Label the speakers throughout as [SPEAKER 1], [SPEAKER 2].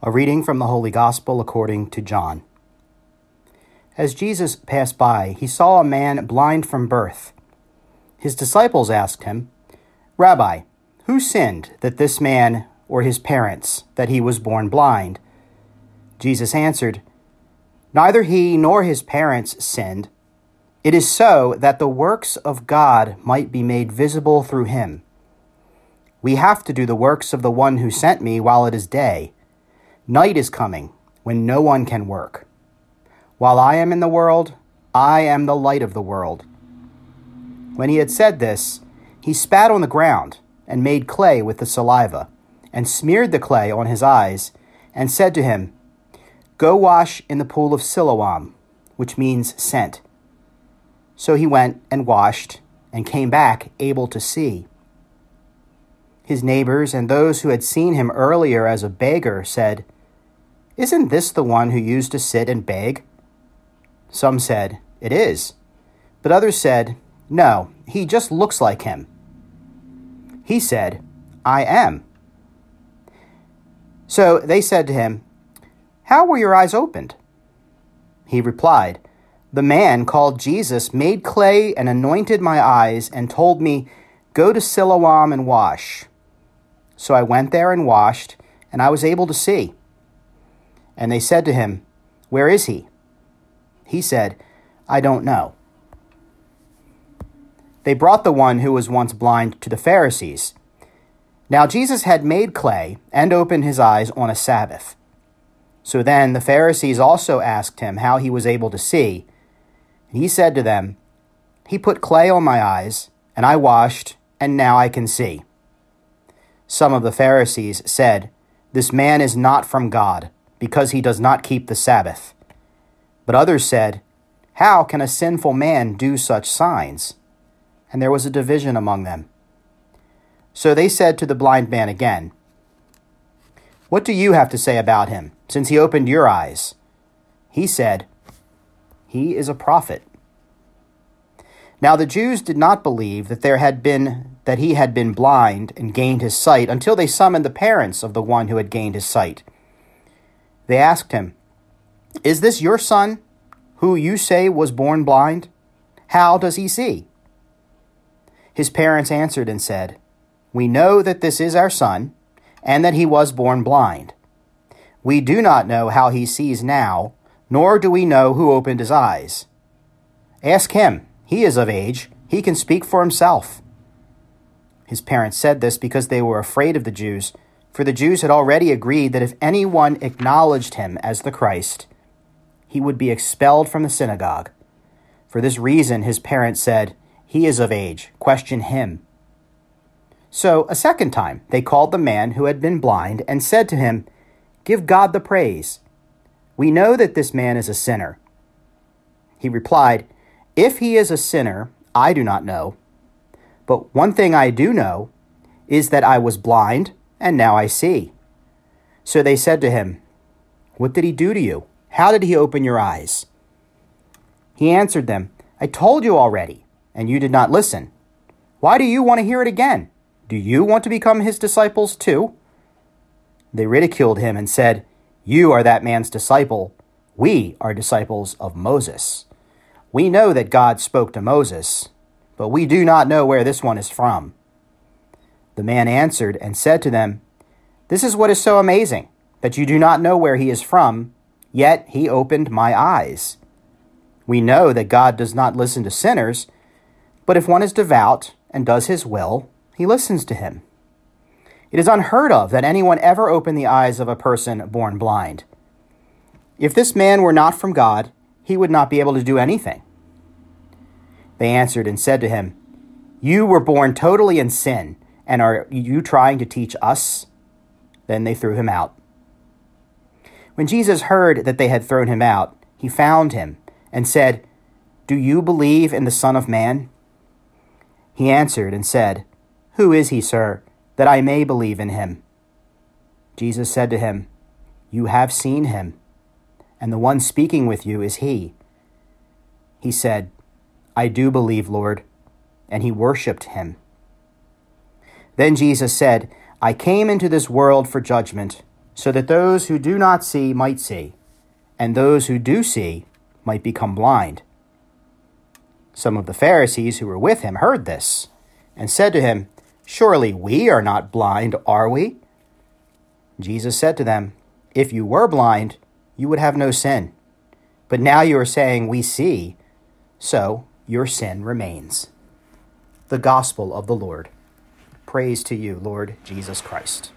[SPEAKER 1] A reading from the Holy Gospel according to John. As Jesus passed by, he saw a man blind from birth. His disciples asked him, Rabbi, who sinned that this man or his parents that he was born blind? Jesus answered, Neither he nor his parents sinned. It is so that the works of God might be made visible through him. We have to do the works of the one who sent me while it is day. Night is coming when no one can work. While I am in the world, I am the light of the world. When he had said this, he spat on the ground and made clay with the saliva, and smeared the clay on his eyes, and said to him, Go wash in the pool of Siloam, which means sent. So he went and washed, and came back able to see. His neighbors and those who had seen him earlier as a beggar said, isn't this the one who used to sit and beg? Some said, It is. But others said, No, he just looks like him. He said, I am. So they said to him, How were your eyes opened? He replied, The man called Jesus made clay and anointed my eyes and told me, Go to Siloam and wash. So I went there and washed, and I was able to see. And they said to him, Where is he? He said, I don't know. They brought the one who was once blind to the Pharisees. Now Jesus had made clay and opened his eyes on a Sabbath. So then the Pharisees also asked him how he was able to see. And he said to them, He put clay on my eyes, and I washed, and now I can see. Some of the Pharisees said, This man is not from God because he does not keep the Sabbath. But others said, How can a sinful man do such signs? And there was a division among them. So they said to the blind man again, What do you have to say about him, since he opened your eyes? He said, He is a prophet. Now the Jews did not believe that there had been that he had been blind and gained his sight until they summoned the parents of the one who had gained his sight. They asked him, Is this your son, who you say was born blind? How does he see? His parents answered and said, We know that this is our son, and that he was born blind. We do not know how he sees now, nor do we know who opened his eyes. Ask him, he is of age, he can speak for himself. His parents said this because they were afraid of the Jews for the Jews had already agreed that if anyone acknowledged him as the Christ, he would be expelled from the synagogue. For this reason, his parents said, He is of age, question him. So, a second time, they called the man who had been blind and said to him, Give God the praise. We know that this man is a sinner. He replied, If he is a sinner, I do not know. But one thing I do know is that I was blind and now I see. So they said to him, What did he do to you? How did he open your eyes? He answered them, I told you already, and you did not listen. Why do you want to hear it again? Do you want to become his disciples too? They ridiculed him and said, You are that man's disciple. We are disciples of Moses. We know that God spoke to Moses, but we do not know where this one is from. The man answered and said to them, This is what is so amazing, that you do not know where he is from, yet he opened my eyes. We know that God does not listen to sinners, but if one is devout and does his will, he listens to him. It is unheard of that anyone ever open the eyes of a person born blind. If this man were not from God, he would not be able to do anything. They answered and said to him, You were born totally in sin and are you trying to teach us? Then they threw him out. When Jesus heard that they had thrown him out, he found him and said, Do you believe in the Son of Man? He answered and said, Who is he, sir, that I may believe in him? Jesus said to him, You have seen him, and the one speaking with you is he. He said, I do believe, Lord, and he worshipped him. Then Jesus said, I came into this world for judgment, so that those who do not see might see, and those who do see might become blind. Some of the Pharisees who were with him heard this, and said to him, Surely we are not blind, are we? Jesus said to them, If you were blind, you would have no sin. But now you are saying, We see, so your sin remains. The Gospel of the Lord. Praise to you, Lord Jesus Christ.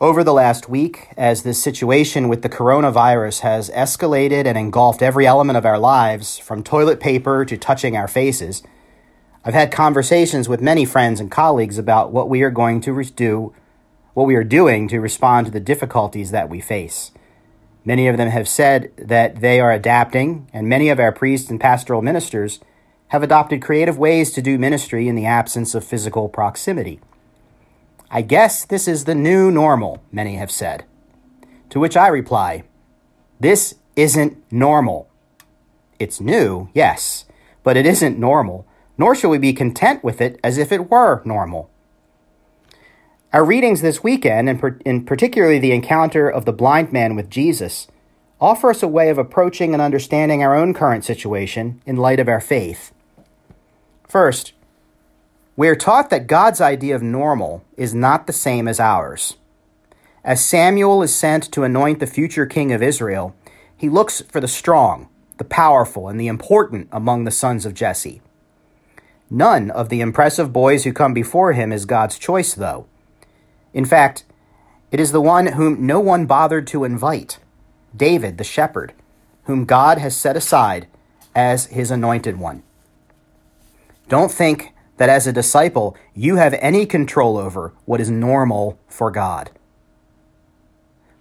[SPEAKER 1] Over the last week, as this situation with the coronavirus has escalated and engulfed every element of our lives, from toilet paper to touching our faces, I've had conversations with many friends and colleagues about what we are going to do, what we are doing to respond to the difficulties that we face. Many of them have said that they are adapting, and many of our priests and pastoral ministers have adopted creative ways to do ministry in the absence of physical proximity. I guess this is the new normal, many have said. To which I reply, this isn't normal. It's new, yes, but it isn't normal, nor shall we be content with it as if it were normal. Our readings this weekend, and in, in particularly the encounter of the blind man with Jesus, offer us a way of approaching and understanding our own current situation in light of our faith. First, we are taught that God's idea of normal is not the same as ours. As Samuel is sent to anoint the future king of Israel, he looks for the strong, the powerful, and the important among the sons of Jesse. None of the impressive boys who come before him is God's choice, though. In fact, it is the one whom no one bothered to invite David, the shepherd, whom God has set aside as his anointed one. Don't think that as a disciple, you have any control over what is normal for God.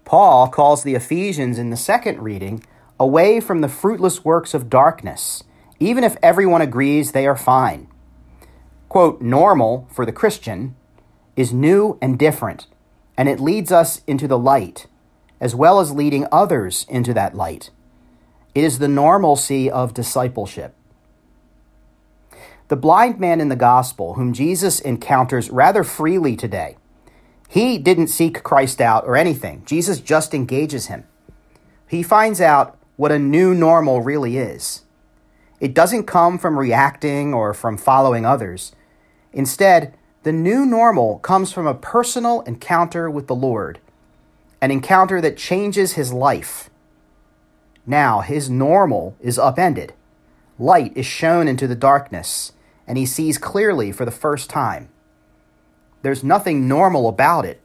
[SPEAKER 1] Paul calls the Ephesians in the second reading away from the fruitless works of darkness, even if everyone agrees they are fine. Quote, normal for the Christian is new and different, and it leads us into the light, as well as leading others into that light. It is the normalcy of discipleship. The blind man in the gospel, whom Jesus encounters rather freely today, he didn't seek Christ out or anything. Jesus just engages him. He finds out what a new normal really is. It doesn't come from reacting or from following others. Instead, the new normal comes from a personal encounter with the Lord, an encounter that changes his life. Now, his normal is upended. Light is shone into the darkness, and he sees clearly for the first time. There's nothing normal about it,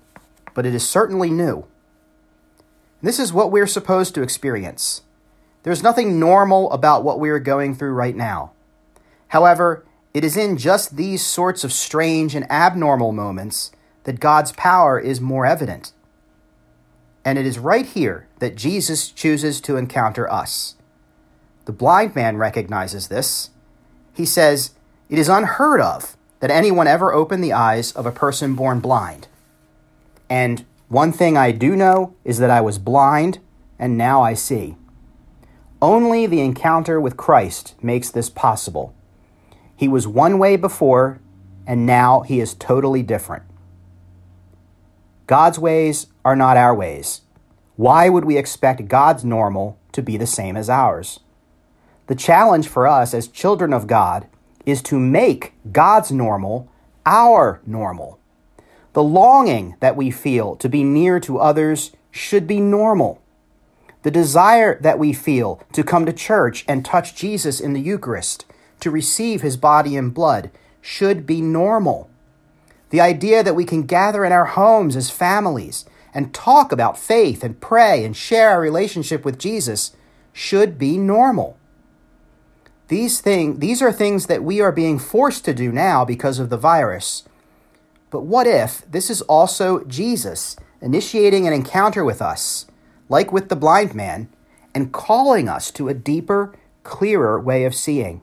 [SPEAKER 1] but it is certainly new. This is what we're supposed to experience. There's nothing normal about what we are going through right now. However, it is in just these sorts of strange and abnormal moments that God's power is more evident. And it is right here that Jesus chooses to encounter us. The blind man recognizes this. He says, it is unheard of that anyone ever opened the eyes of a person born blind. And one thing I do know is that I was blind, and now I see. Only the encounter with Christ makes this possible. He was one way before, and now he is totally different. God's ways are not our ways. Why would we expect God's normal to be the same as ours? The challenge for us as children of God is to make God's normal our normal. The longing that we feel to be near to others should be normal. The desire that we feel to come to church and touch Jesus in the Eucharist, to receive his body and blood, should be normal. The idea that we can gather in our homes as families and talk about faith and pray and share our relationship with Jesus should be normal. These, thing, these are things that we are being forced to do now because of the virus. But what if this is also Jesus initiating an encounter with us, like with the blind man, and calling us to a deeper, clearer way of seeing?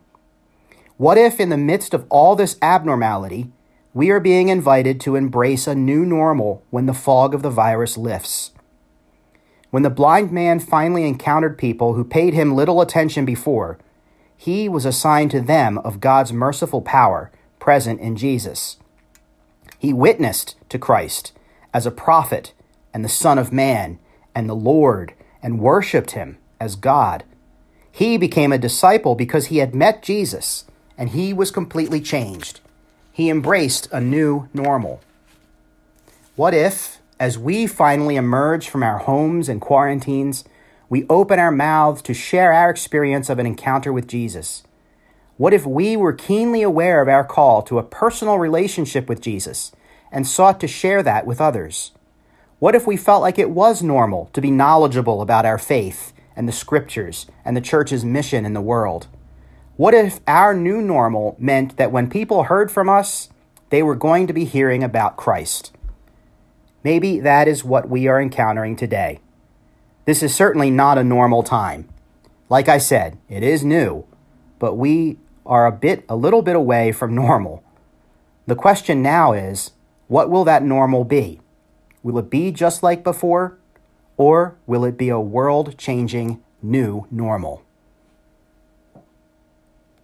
[SPEAKER 1] What if, in the midst of all this abnormality, we are being invited to embrace a new normal when the fog of the virus lifts? When the blind man finally encountered people who paid him little attention before, he was assigned to them of God's merciful power present in Jesus. He witnessed to Christ as a prophet and the Son of Man and the Lord and worshiped him as God. He became a disciple because he had met Jesus and he was completely changed. He embraced a new normal. What if, as we finally emerge from our homes and quarantines, we open our mouths to share our experience of an encounter with Jesus? What if we were keenly aware of our call to a personal relationship with Jesus and sought to share that with others? What if we felt like it was normal to be knowledgeable about our faith and the scriptures and the church's mission in the world? What if our new normal meant that when people heard from us, they were going to be hearing about Christ? Maybe that is what we are encountering today. This is certainly not a normal time. Like I said, it is new, but we are a bit a little bit away from normal. The question now is, what will that normal be? Will it be just like before? Or will it be a world changing new normal?